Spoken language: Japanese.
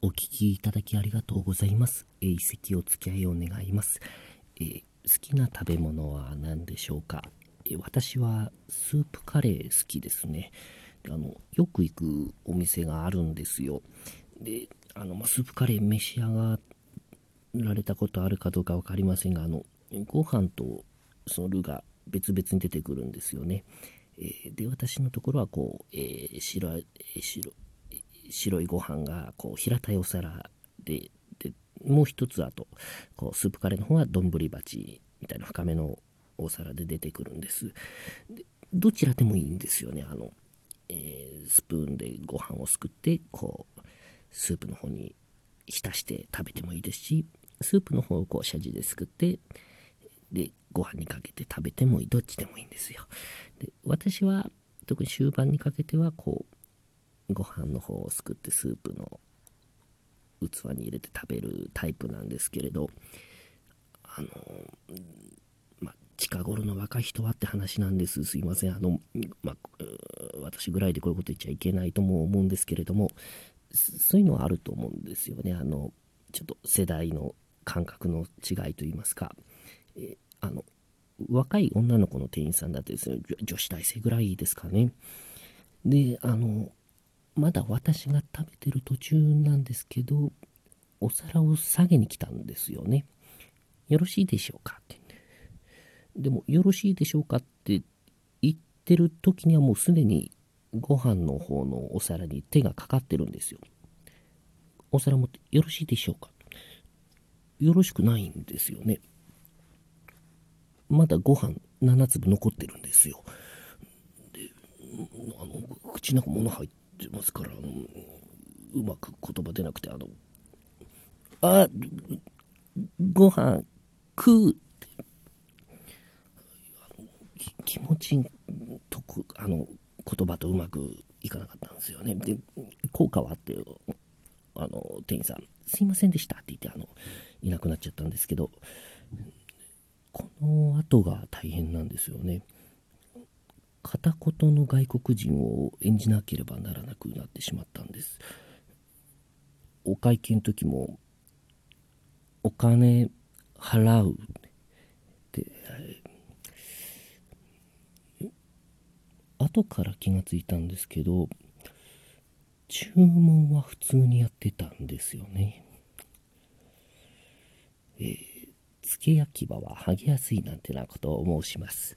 お聞きいただきありがとうございます。えー、一席お付き合いを願います、えー、好きな食べ物は何でしょうか、えー、私はスープカレー好きですね。あのよく行くお店があるんですよ。で、あのまスープカレー召し上がられたことあるかどうか分かりませんが、あのご飯とそのルが別々に出てくるんですよね。えで、私のところはこう、え白白白いご飯がこう平たいお皿ででもう一つあとこうスープカレーの方は丼鉢みたいな深めのお皿で出てくるんです。でどちらでもいいんですよね。あの、えー、スプーンでご飯をすくってこうスープの方に浸して食べてもいいですしスープの方をこうシャジですくってでご飯にかけて食べてもいい。どっちでもいいんですよ。で私は特に終盤にかけてはこうご飯の方をすくってスープの器に入れて食べるタイプなんですけれどあのまあ近頃の若い人はって話なんです。すいません。あの、まあ私ぐらいでこういうこと言っちゃいけないとも思うんですけれどもそういうのはあると思うんですよね。あのちょっと世代の感覚の違いといいますか、えあの若い女の子の店員さんだってですね女子大生ぐらいですかね。であのまだ私が食べてる途中なんですけど、お皿を下げに来たんですよね。よろしいでしょうか？って。でも、よろしいでしょうかって言ってる時にはもうすでにご飯の方のお皿に手がかかってるんですよ。お皿持ってよろしいでしょうか？よろしくないんですよね。まだご飯7粒残ってるんですよ。で、あの、口の中物入ってってますから、あの、うまく言葉出なくて、あの、あ、ご飯食うって、気持ちとく、あの、言葉とうまくいかなかったんですよね。で、効果はあって、あの、店員さん、すいませんでしたって言って、あの、いなくなっちゃったんですけど、この後が大変なんですよね。片言の外国人を演じなければならなくなってしまったんです。お会計の時もお金払うって後から気がついたんですけど注文は普通にやってたんですよね。えー、付け焼き場は剥げやすいなんてなことを申します。